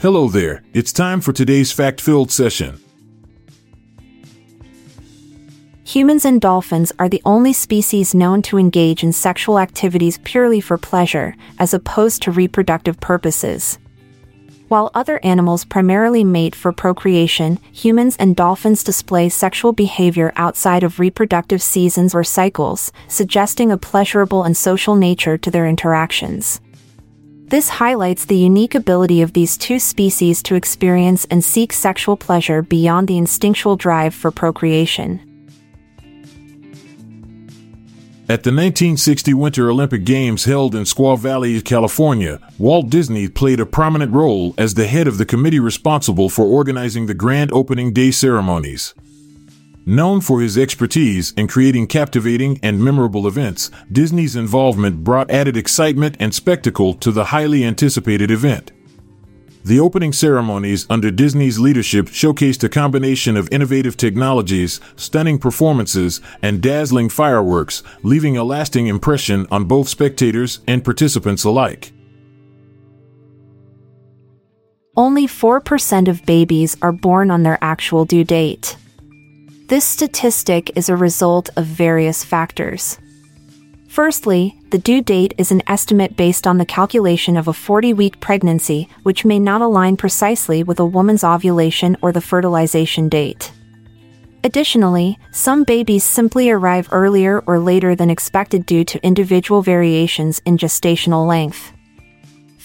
Hello there. It's time for today's fact filled session. Humans and dolphins are the only species known to engage in sexual activities purely for pleasure, as opposed to reproductive purposes. While other animals primarily mate for procreation, humans and dolphins display sexual behavior outside of reproductive seasons or cycles, suggesting a pleasurable and social nature to their interactions. This highlights the unique ability of these two species to experience and seek sexual pleasure beyond the instinctual drive for procreation. At the 1960 Winter Olympic Games held in Squaw Valley, California, Walt Disney played a prominent role as the head of the committee responsible for organizing the grand opening day ceremonies. Known for his expertise in creating captivating and memorable events, Disney's involvement brought added excitement and spectacle to the highly anticipated event. The opening ceremonies under Disney's leadership showcased a combination of innovative technologies, stunning performances, and dazzling fireworks, leaving a lasting impression on both spectators and participants alike. Only 4% of babies are born on their actual due date. This statistic is a result of various factors. Firstly, the due date is an estimate based on the calculation of a 40 week pregnancy, which may not align precisely with a woman's ovulation or the fertilization date. Additionally, some babies simply arrive earlier or later than expected due to individual variations in gestational length.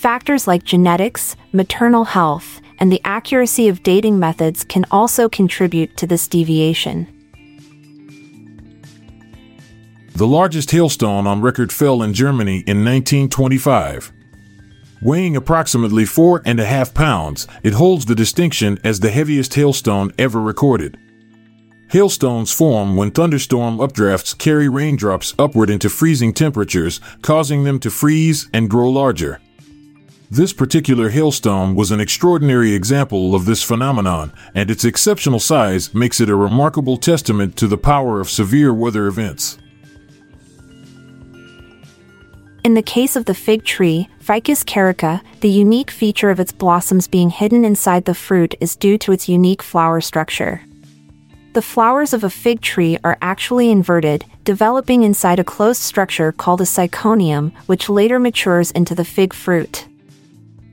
Factors like genetics, maternal health, and the accuracy of dating methods can also contribute to this deviation. The largest hailstone on record fell in Germany in 1925. Weighing approximately four and a half pounds, it holds the distinction as the heaviest hailstone ever recorded. Hailstones form when thunderstorm updrafts carry raindrops upward into freezing temperatures, causing them to freeze and grow larger. This particular hailstone was an extraordinary example of this phenomenon, and its exceptional size makes it a remarkable testament to the power of severe weather events. In the case of the fig tree, Ficus carica, the unique feature of its blossoms being hidden inside the fruit is due to its unique flower structure. The flowers of a fig tree are actually inverted, developing inside a closed structure called a syconium, which later matures into the fig fruit.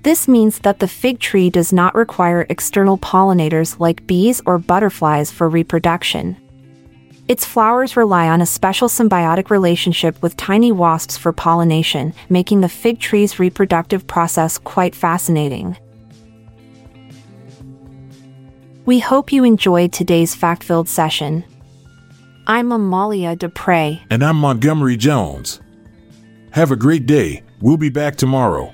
This means that the fig tree does not require external pollinators like bees or butterflies for reproduction. Its flowers rely on a special symbiotic relationship with tiny wasps for pollination, making the fig tree's reproductive process quite fascinating. We hope you enjoyed today's fact filled session. I'm Amalia Dupre. And I'm Montgomery Jones. Have a great day. We'll be back tomorrow.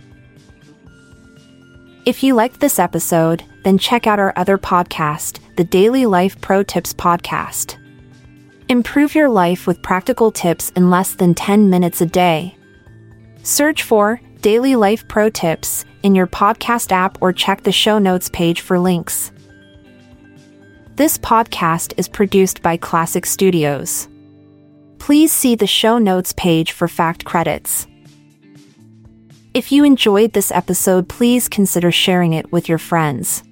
If you liked this episode, then check out our other podcast, the Daily Life Pro Tips Podcast. Improve your life with practical tips in less than 10 minutes a day. Search for Daily Life Pro Tips in your podcast app or check the show notes page for links. This podcast is produced by Klassic Studios. Please see the show notes page for fact credits. If you enjoyed this episode, please consider sharing it with your friends.